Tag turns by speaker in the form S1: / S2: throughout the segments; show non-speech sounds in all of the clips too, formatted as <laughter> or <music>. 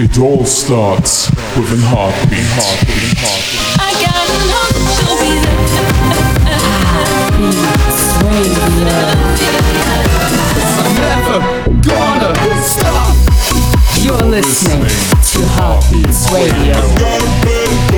S1: It all starts with an heartbeat. heartbeat, heartbeat.
S2: I got enough to be there. Heartbeat radio.
S3: I'm Never gonna stop.
S4: You're listening to Heartbeat Radio.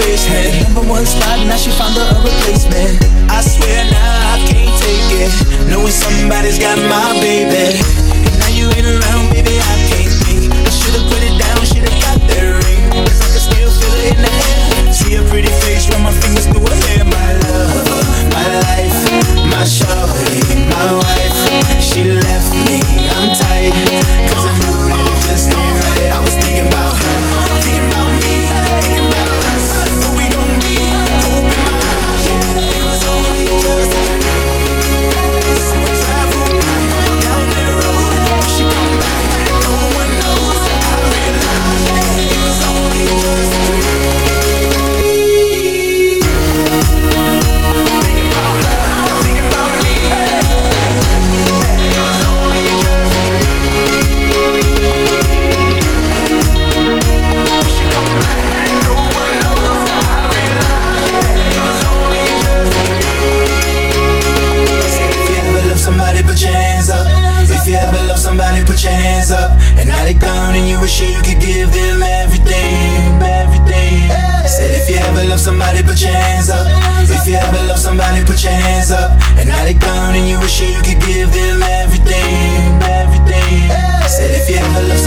S5: face had Number one spot, now she found her a replacement. I swear now I can't take it. Knowing somebody's got my baby. And now you ain't around, baby, I can't think. I should've put it down, should've got that ring. Cause I can still feel it in the air. See her pretty face, run my fingers through her hair. My love, my life, my shorty, my wife. She left me, I'm tight Cause I knew it just sure you could give them everything, everything. Said if you ever love somebody, put your hands up. If you ever love somebody, put your hands up. And now they gone, and you wish you could give them everything, everything. Said if you ever love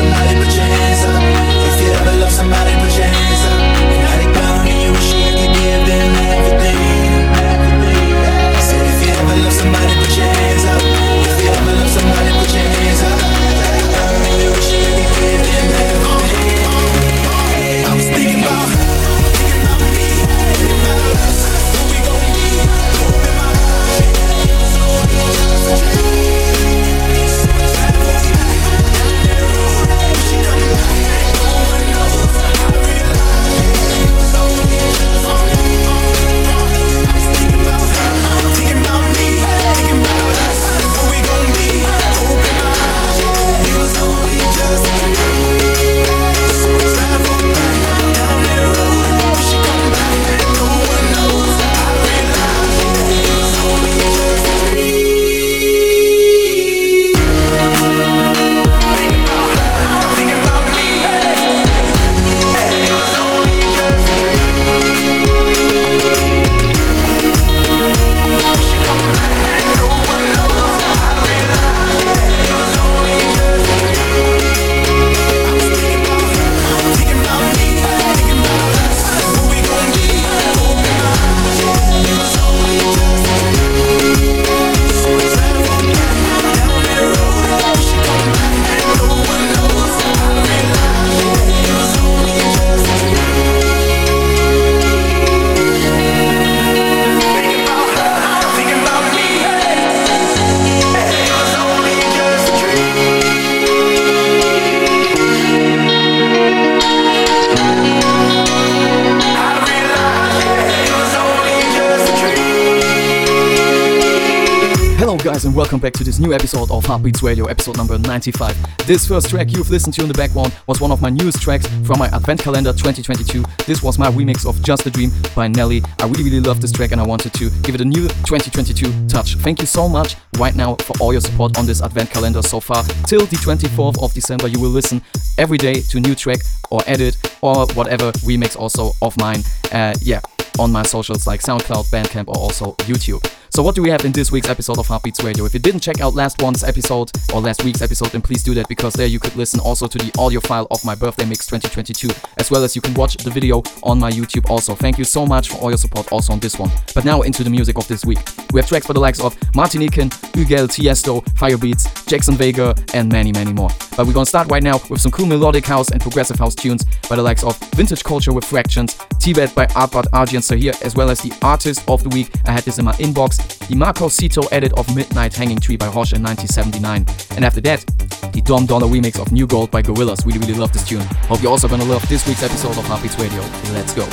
S2: new episode of Heartbeats Radio, episode number 95. This first track you've listened to in the background was one of my newest tracks from my Advent Calendar 2022. This was my remix of Just a Dream by Nelly. I really, really love this track and I wanted to give it a new 2022 touch. Thank you so much right now for all your support on this Advent Calendar so far. Till the 24th of December, you will listen every day to new track or edit or whatever remix also of mine. Uh, yeah, on my socials like SoundCloud, Bandcamp, or also YouTube. So what do we have in this week's episode of Heartbeats Radio? If you didn't check out last one's episode or last week's episode, then please do that because there you could listen also to the audio file of my birthday mix 2022, as well as you can watch the video on my YouTube also. Thank you so much for all your support also on this one. But now into the music of this week. We have tracks for the likes of Martin Ikin, Ugel, Tiesto, Firebeatz, Jackson Vega, and many, many more. But we're gonna start right now with some cool melodic house and progressive house tunes by the likes of Vintage Culture with Fractions, Tibet by ARTBAT and Sahir, as well as the artist of the week. I had this in my inbox, the Marco Cito edit of Midnight Hanging Tree by Hosh in 1979. And after that, the Dom Dolla remix of New Gold by Gorillaz. Really, really love this tune. Hope you're also gonna love this week's episode of Heartbeats Radio. Let's go.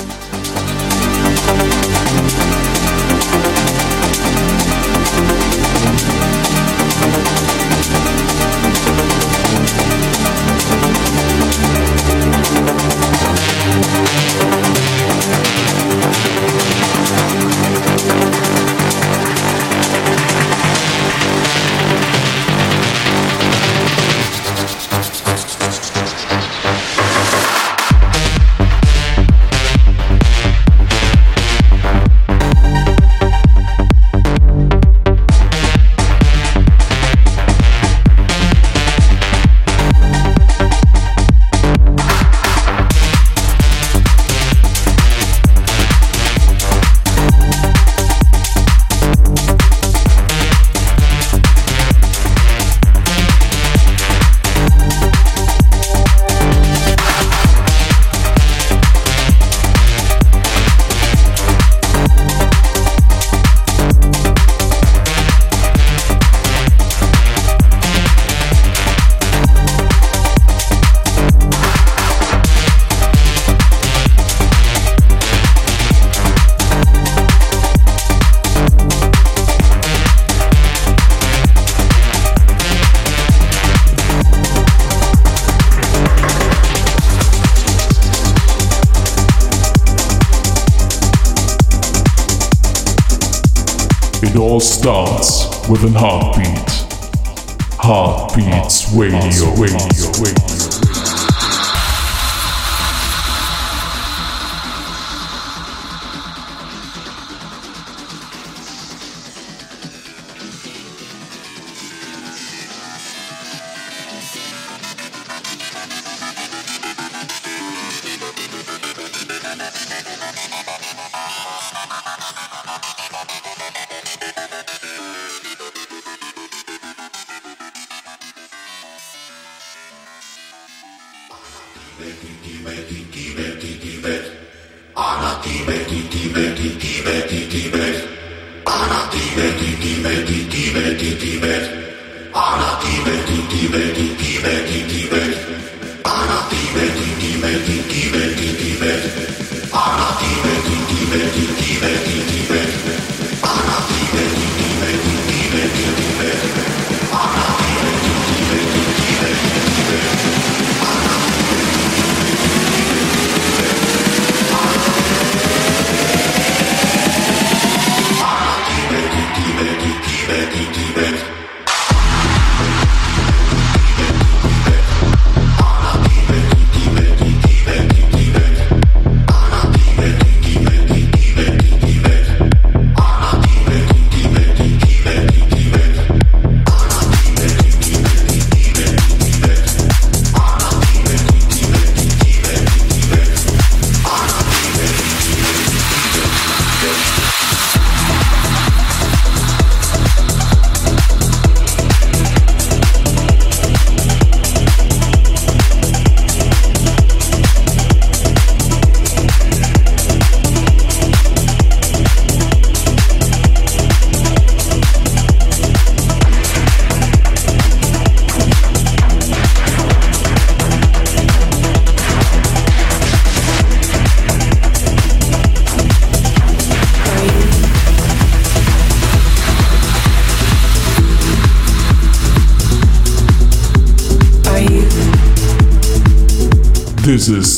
S1: with an heartbeat. Heartbeats Radio. radio, radio.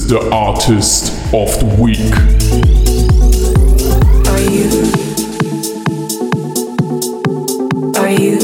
S1: the artist of the week.
S6: Are you? Are you?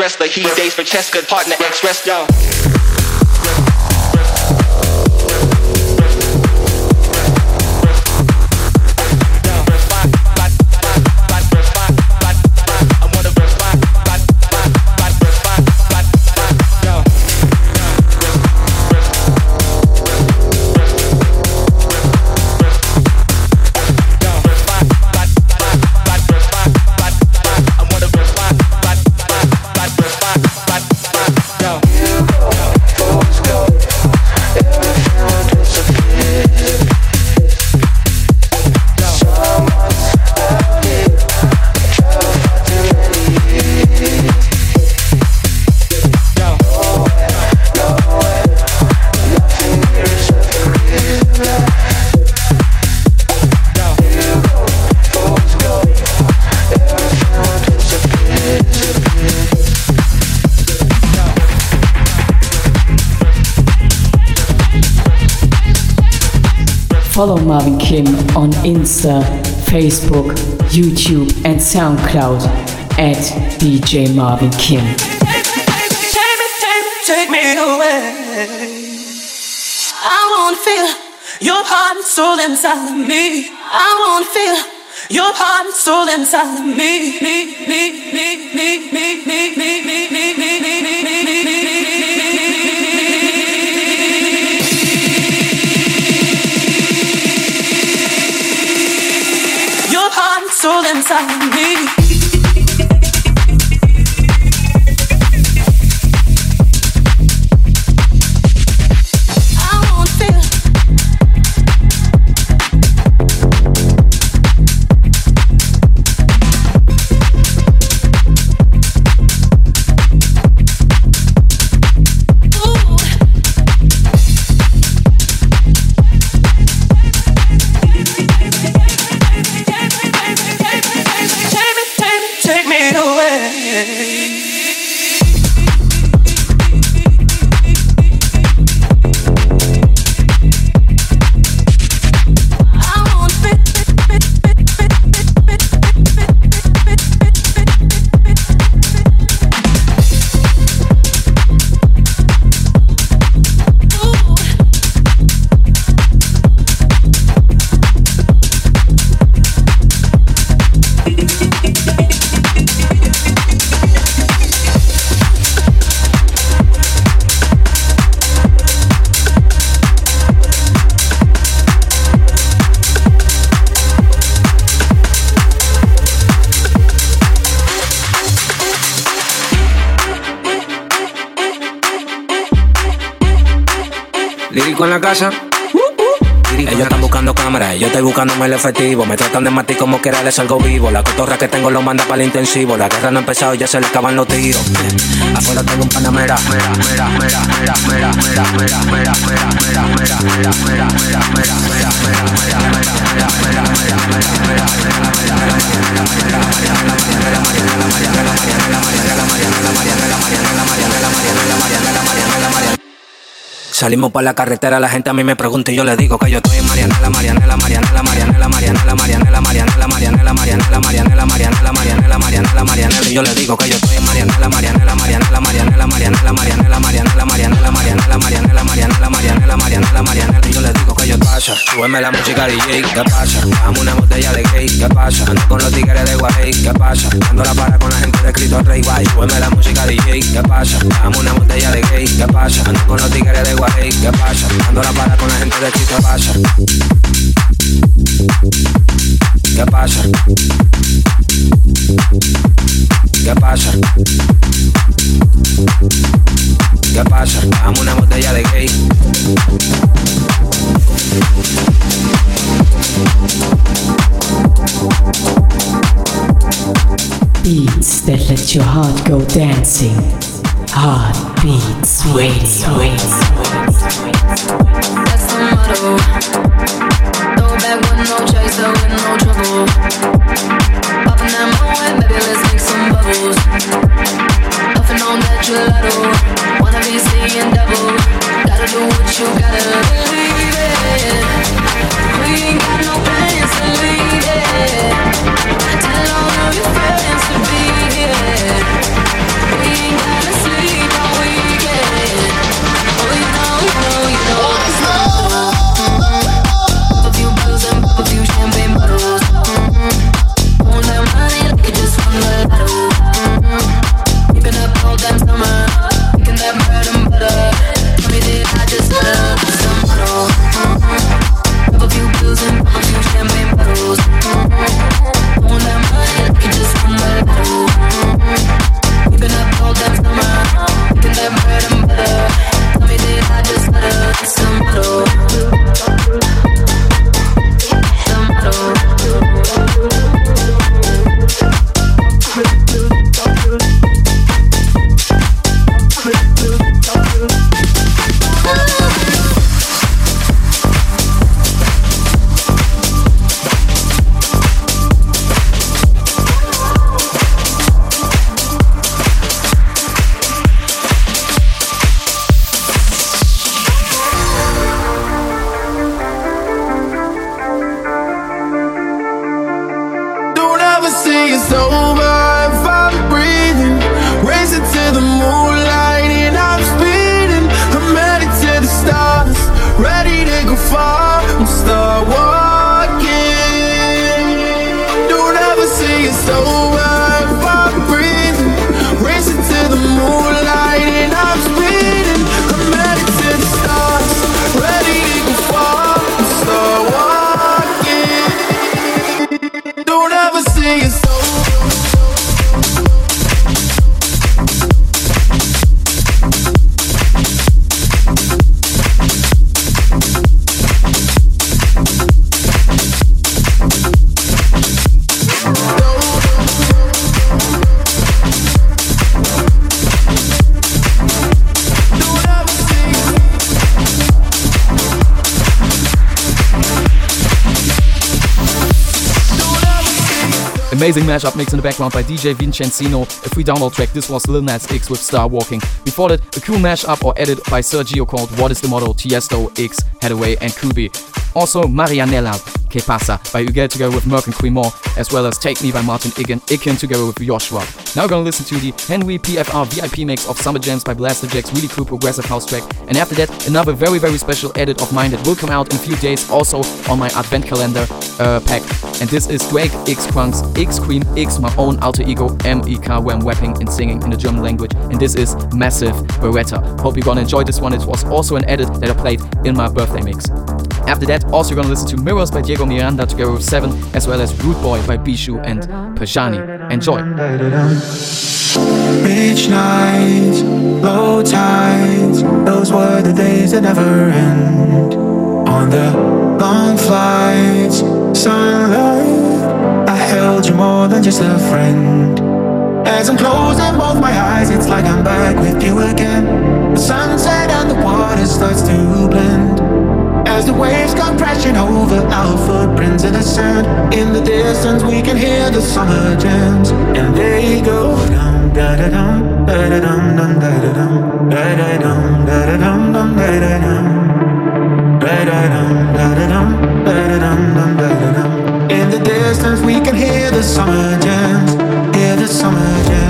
S7: ex-wrestler, heat days for Cheska, partner
S4: ex-wrestler. On Insta, Facebook, YouTube, and SoundCloud at DJ Marvin Kim.
S8: Take me, take me, take me away. I wanna feel your heart and soul inside of me. I wanna feel your heart and soul inside of me. Me, me, me, me, me, me, me, me, me, me, me, me, me, me, soul inside of me.
S9: Casa. Ellos están buscando cámaras, yo estoy buscándome el efectivo. Me tratan de matar como quiera, les salgo vivo. La cotorra que tengo lo manda para el intensivo. La guerra no ha empezado, ya se le acaban los tiros. Afuera tengo un panamera. Salimos por la carretera, la gente a mí me pregunta y yo le digo que yo estoy en Marianela, Marianela, Marianela, Marianela, Marianela, Marianela, Marianela, Marianela, Marianela, Marianela, Marianela, Marianela, Marianela, Marianela, y yo le digo que yo estoy en Marianela, Marianela, Marianela, Marianela, Marianela, Marianela, Marianela, Marianela, Marianela, Marianela, Marianela, Marianela, Marianela, Marianela, y yo le digo que yo pasa, súbeme la música DJ, ¿qué pasa? Dame una botella de gay, ¿qué pasa? Ando con los tigres de Guay, ¿qué pasa? Dando la para con la gente de Cristo Rey, guay, súbeme la música DJ, ¿qué pasa? Dame una botella de gay, ¿qué pasa? Ando con los tigres de Guay, ¿qué pasa? Dando la para con la gente de Cristo pasa. ¿Qué pasa? ¿Qué pasa? ¿Qué pasa? Dame una botella de gay.
S4: Beats that let your heart go dancing. Heartbeats radio.
S10: That's the motto. Throw back with no chaser, with no trouble. Popping that moe, baby, let's make some bubbles. Puffing on that gelato. Wanna be seeing double. Gotta do what you gotta believe it. We ain't got no plans to leave it. Tell all of your friends to be here.
S2: Amazing mashup mix in the background by DJ Vincenzino, a free download track. This was Lil Nas X with Star Walking. Before that, a cool mashup or edit by Sergio called What is the Motto, Tiesto, X, Hathaway, and Kubi. Also, Marianela, Que Pasa by Ugel together with Merk and Kremont, as well as Take Me by Martin Ikin, Ikin together with Joshua. Now we're gonna listen to the Henri PFR VIP mix of Summer Jams by Blasterjaxx, really cool progressive house track. And after that, another very, very special edit of mine that will come out in a few days also on my advent calendar uh, pack. And this is Drake X Crunks X Cream X, my own alter ego, M-E-K, when rapping and singing in the German language. And this is Massive Beretta. Hope you're gonna enjoy this one. It was also an edit that I played in my birthday mix. After that, also gonna listen to Mirrors by Diego Miranda together with Seven, as well as Root Boy by Bishu and Pajani. Enjoy.
S11: Beach nights, low tides, those were the days that never end. On the long flights, sunlight, I held you more than just a friend. As I'm closing both my eyes, it's like I'm back with you again. The sunset and the water starts to blend. As the waves come crashing over our footprints in the sand. In the distance, we can hear the summer jams, and they go dum da da dum da da dum dum da da dum da da dum da da dum dum da da dum da da dum da da dum we can hear the summer jams, hear the summer jams.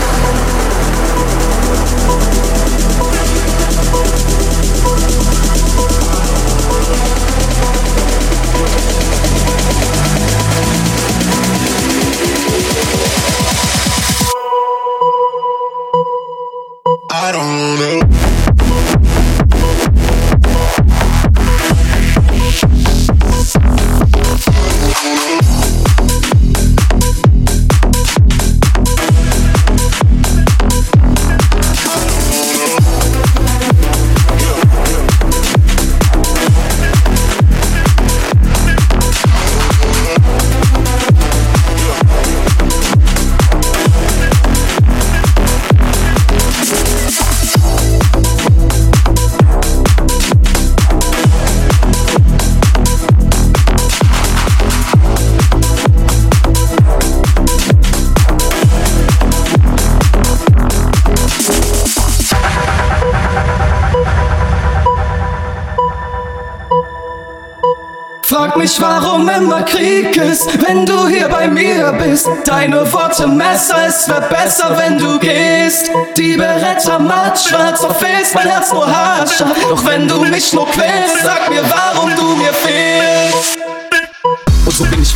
S3: Wenn du hier bei mir bist. Deine Worte Messer, es wär besser, wenn du gehst. Die Beretta matt, schwarz auf Face, mein Herz nur haarscharf. Doch wenn du mich nur quälst, sag mir, warum du mir fehlst.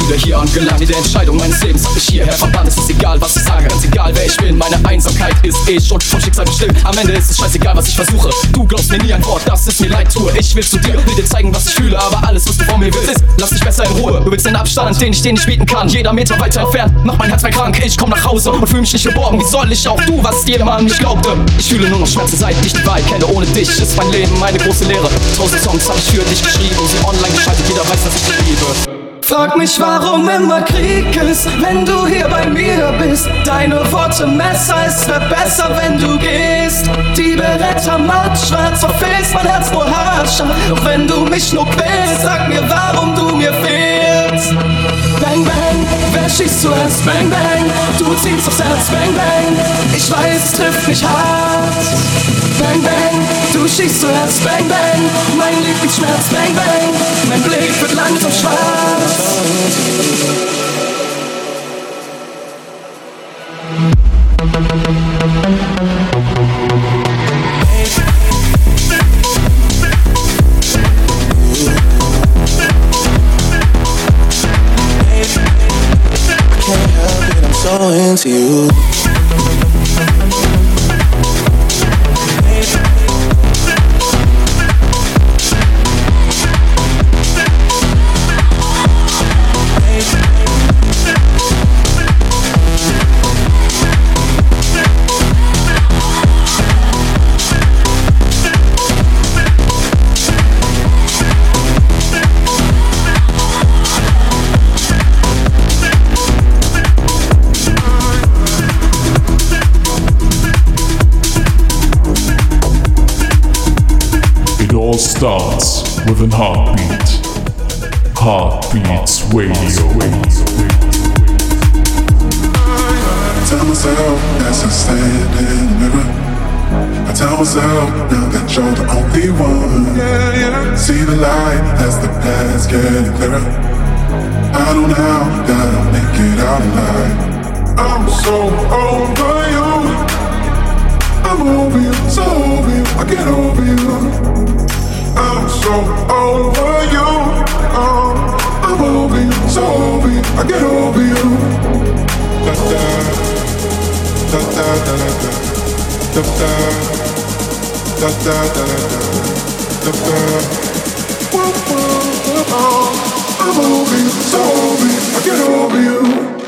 S3: Wieder hier angelangt. Jede Entscheidung meines Lebens mich hierher verbannt. Es ist egal, was ich sage, ganz egal, wer ich bin. Meine Einsamkeit ist eh schon vom Schicksal bestimmt. Am Ende ist es scheißegal, was ich versuche. Du glaubst mir nie ein Wort, dass es mir leid tue. Ich will zu dir, will dir zeigen, was ich fühle, aber alles, was du von mir willst, ist, lass dich besser in Ruhe. Du willst den Abstand, den ich dir nicht bieten kann. Jeder Meter weiter entfernt, macht mein Herz mehr krank. Ich komm nach Hause und fühle mich nicht geborgen. Wie soll ich auch du, was jeder Mann nicht glaubte? Ich fühle nur noch Schmerzen, seit ich die Wahrheit kenne. Ohne dich ist mein Leben meine große Lehre. Tausend Songs hab ich für dich geschrieben, sie online geschaltet. Jeder weiß, dass ich dich liebe.
S12: Frag mich, warum immer Krieg ist, wenn du hier bei mir bist. Deine Worte Messer, es wär besser, wenn du gehst. Die Beretta matt, schwarz verfehlst, mein Herz nur haarscharf. Doch wenn du mich nur quälst, sag mir, warum du mir fehlst. Bang, bang, wer schießt zuerst? Bang, bang, du ziehst aufs Herz, bang, bang. Ich weiß, es trifft mich hart. Bang, bang, du schießt zuerst, bang, bang. Mein Lieblingsschmerz, bang, bang. Mein Blick wird langsam schwarz.
S1: Starts with heartbeat. Heartbeats Radio.
S13: I tell myself as I stand in the mirror. I tell myself now that you're the only one. See the light as the past getting clearer. I don't know now gotta make it out alive. I'm so over you. I'm over you, so over you. I get over you. I'm so over you. Oh, I'm over you, so over you. I get over you. Da da da da da da da da da da da da da whoa. I'm over so over. I get over you.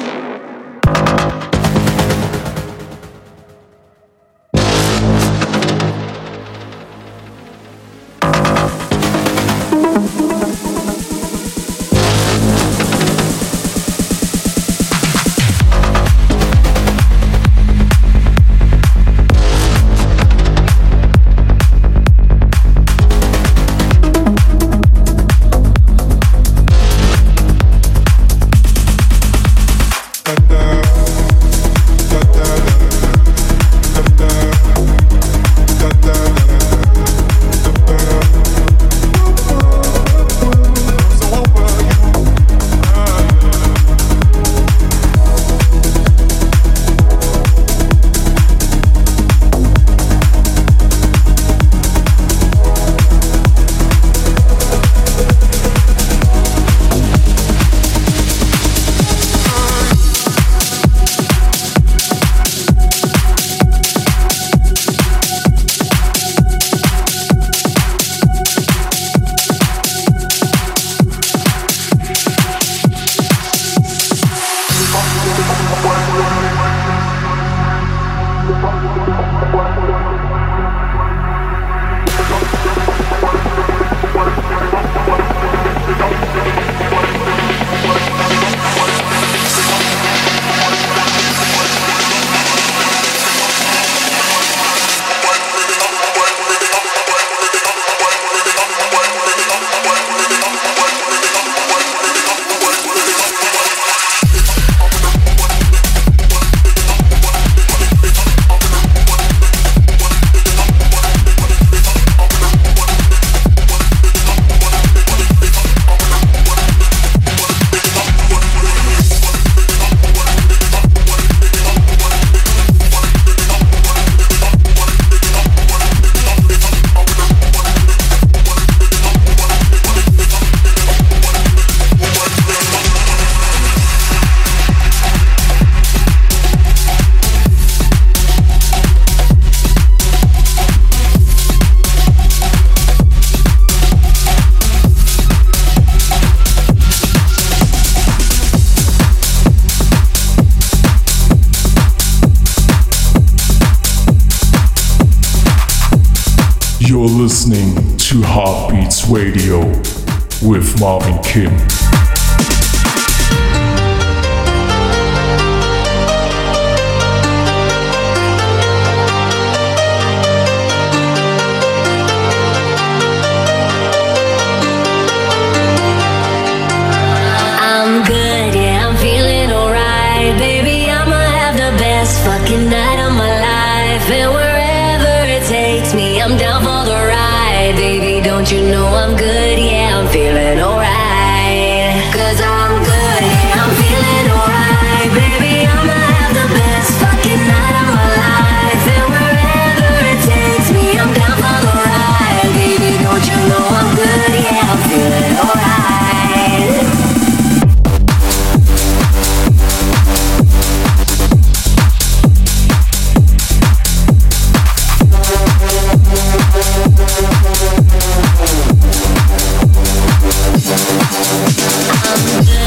S4: love.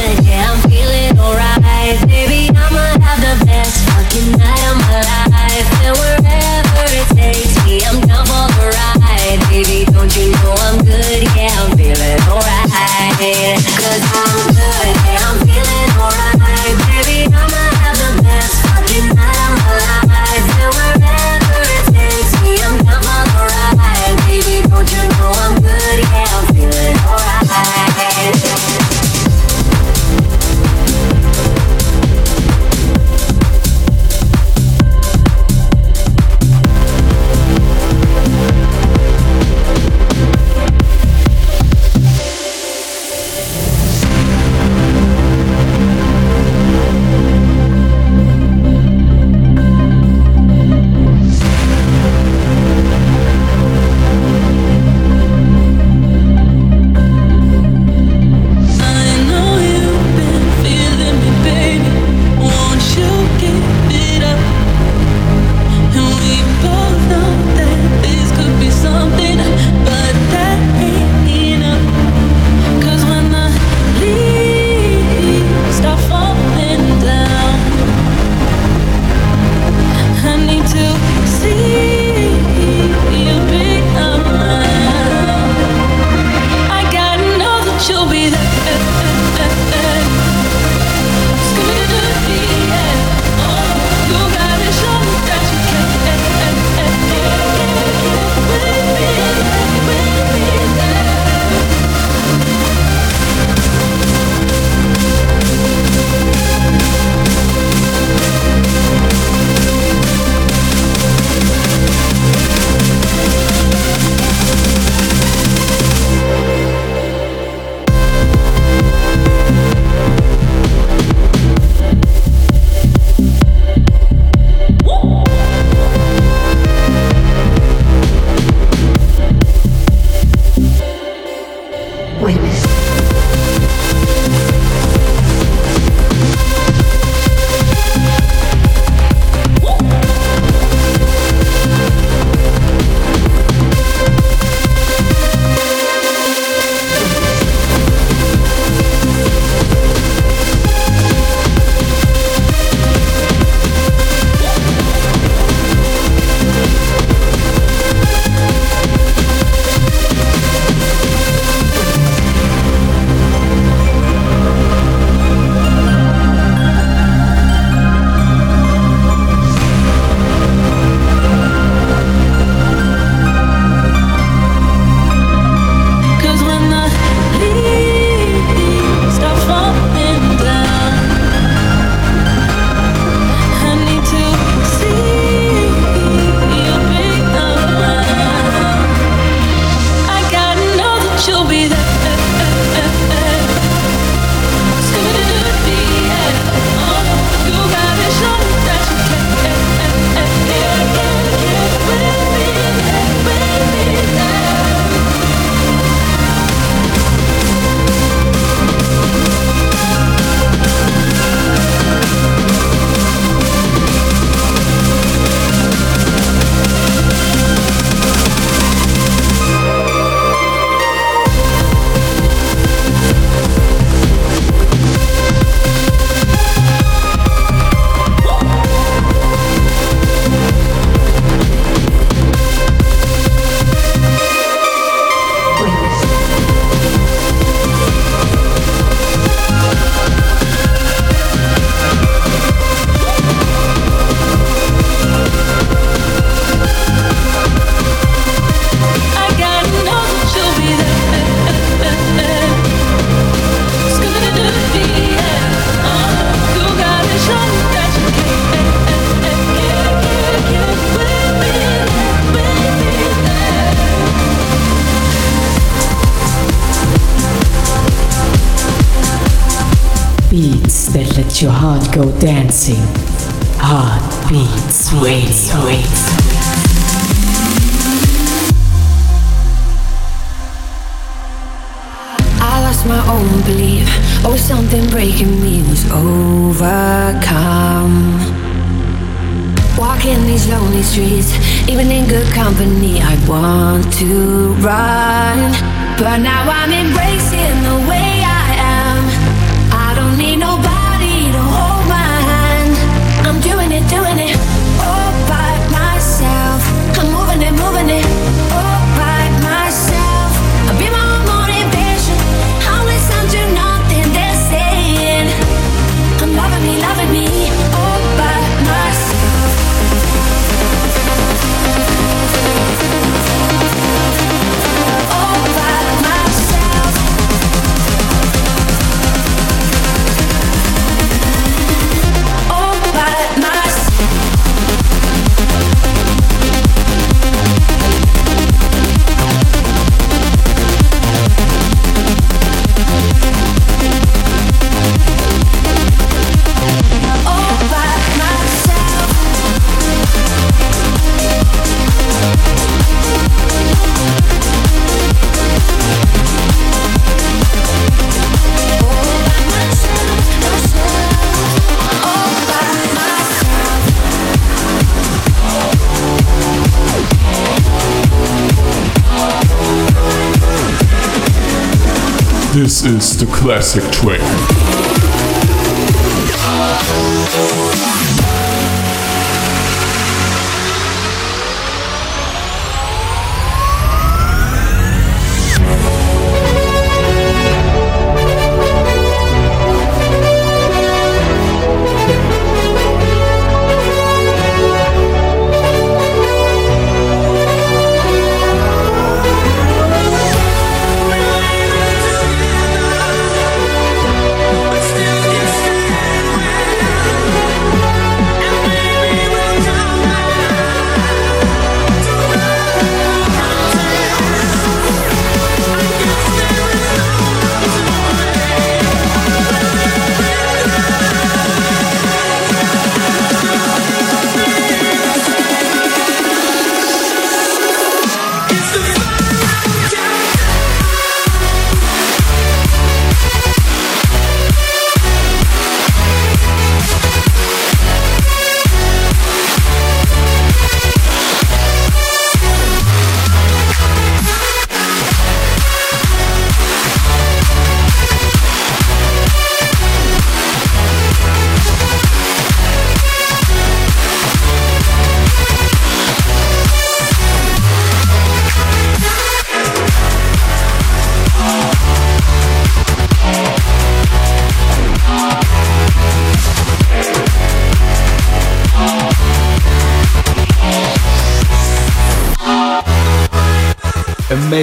S4: Heart go dancing. Heartbeats Radio.
S10: I lost my own belief. Oh, something breaking me was overcome. Walking these lonely streets, even in good company, I want to run. But now I'm embracing the way
S12: This is the classic track.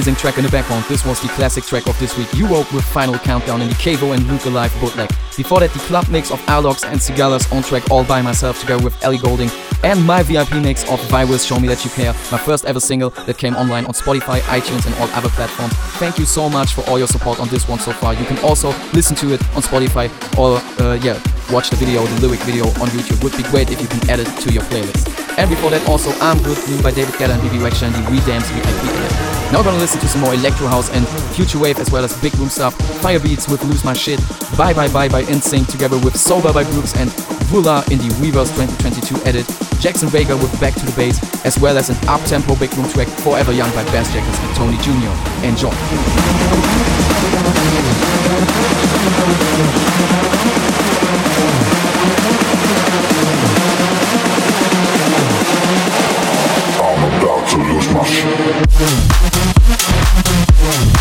S2: Amazing track in the background. This was the classic track of this week. You woke with Final Countdown in the Cavo and Luke Alive bootleg. Before that, the club mix of Alok's and Sigala's on track All By Myself together with Ellie Goulding and my VIP mix of Virus Show Me That You Care, my first ever single that came online on Spotify, iTunes and all other platforms. Thank you so much for all your support on this one so far. You can also listen to it on Spotify or, uh, yeah, watch the video, the lyric video on YouTube. Would be great if you can add it to your playlist. And before that, also I'm Good Blue by David Guetta and Bebe Rexha and the Redams VIP edit. Now we're gonna listen to some more electro house and future wave as well as big room stuff. Firebeatz with Lose My Shit, Bye Bye Bye by NSYNC together with Sober by Brooks and Vula in the Reverse 2022 edit. Jackson Vega with Back to the Base as well as an up-tempo big room track Forever Young by Bassjackers and Tony Jr. Enjoy.
S14: I'm about to lose my shit.
S15: Thank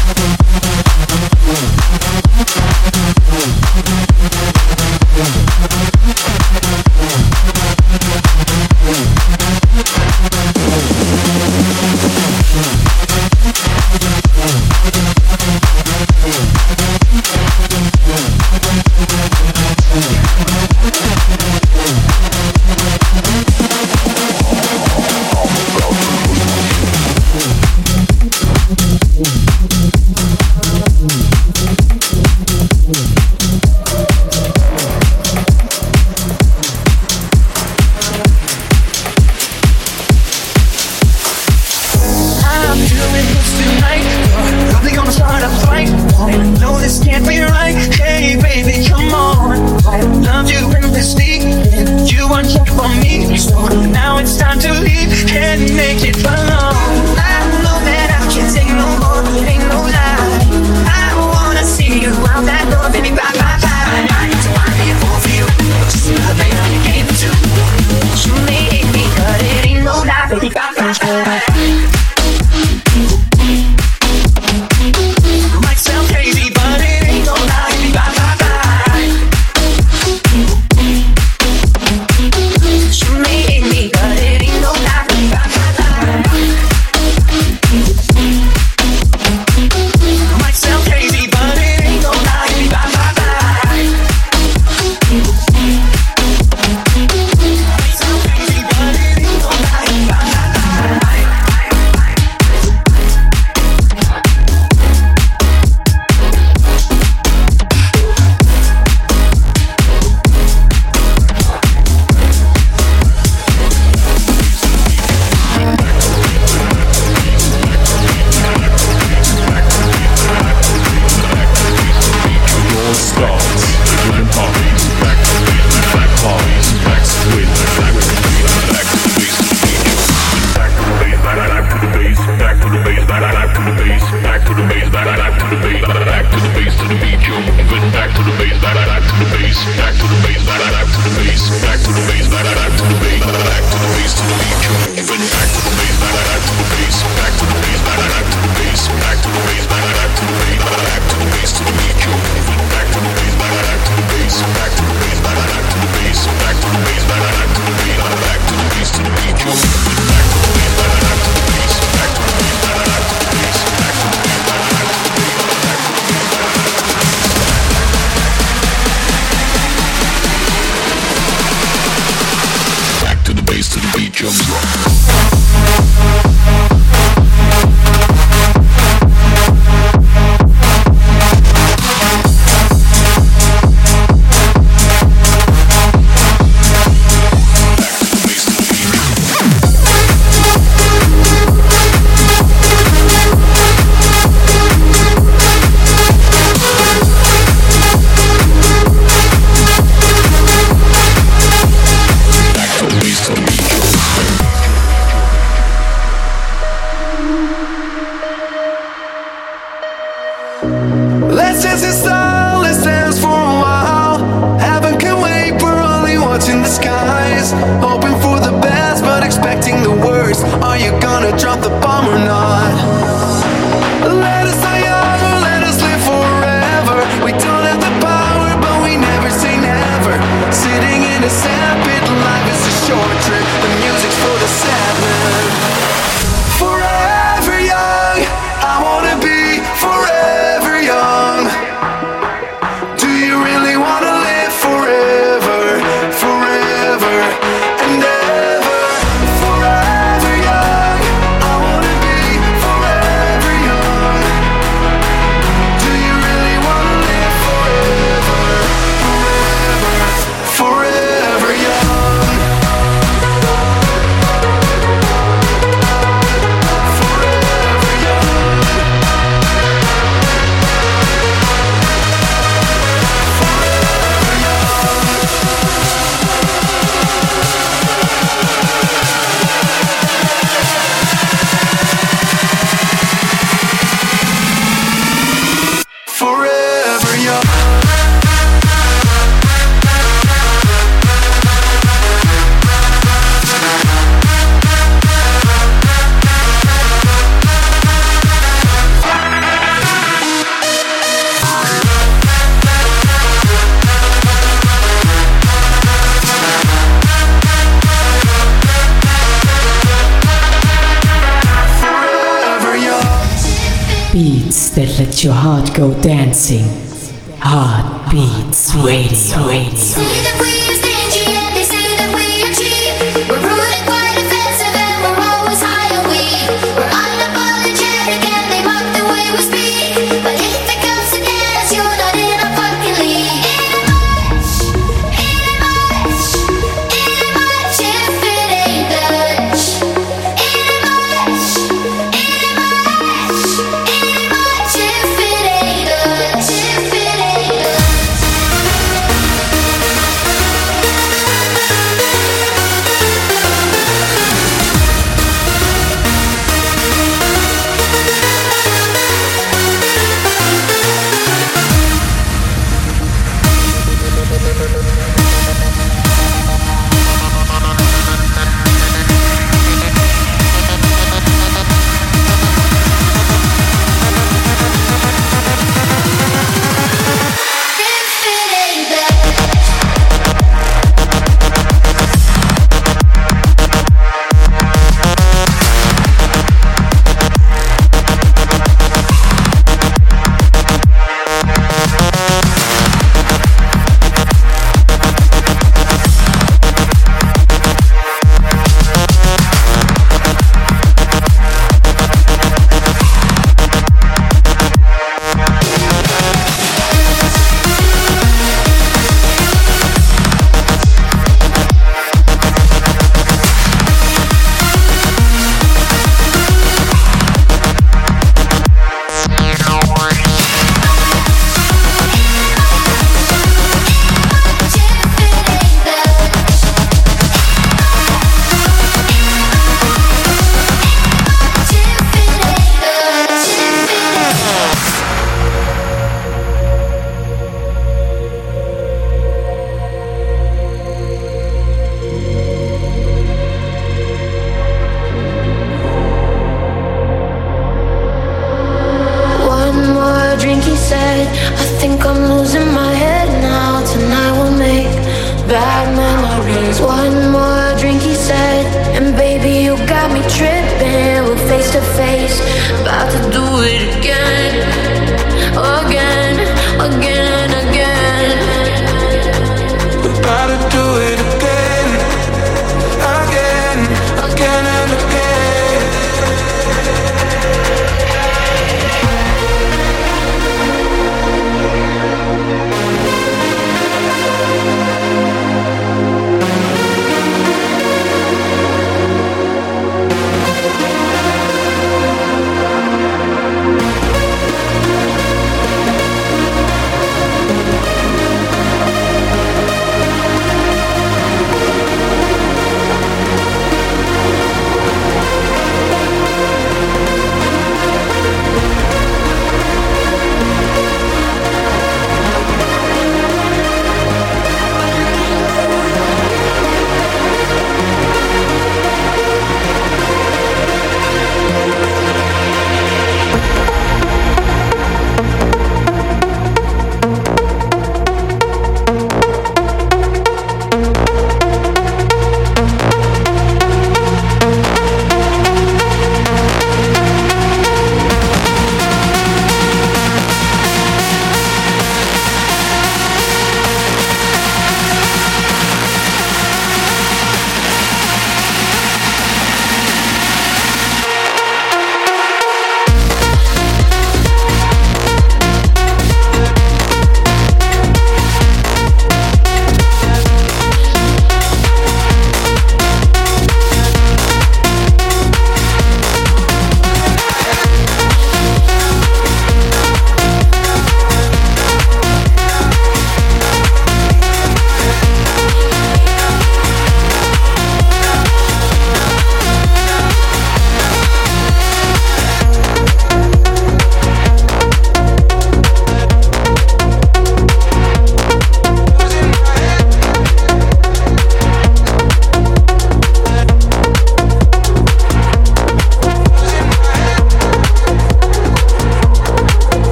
S16: go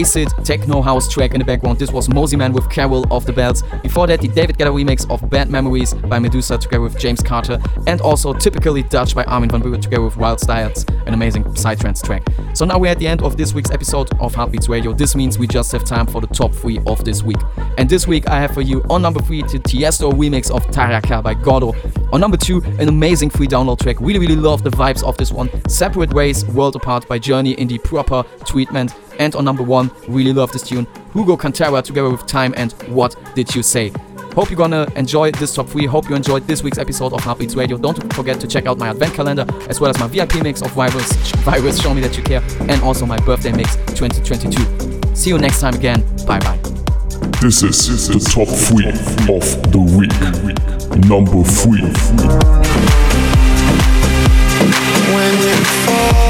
S2: acid techno house track in the background. This was Mosey Man with Carol of the Bells. Before that, the David Guetta remix of Bad Memories by MEDUZA together with James Carter, and also Typically Dutch by Armin van Buuren together with Wildstylez, an amazing psytrance track. So now we're at the end of this week's episode of Heartbeats Radio. This means we just have time for the top three of this week. And this week I have for you on number three the Tiesto remix of Taraca by Gordo. On number two, an amazing free download track. Really, really love the vibes of this one. Separate Ways, World Apart by Journey in the proper treatment. And on number one, really love this tune, Hugo Cantara together with Time and What Did You Say? Hope you're gonna enjoy this top 3. Hope you enjoyed this week's episode of Heartbeats Radio. Don't forget to check out my advent calendar as well as my VIP mix of Virus, <laughs> Virus Show Me That You Care, and also my birthday mix 2022. See you next time again. Bye bye.
S1: This is the top 3 of the week. Number
S12: 3.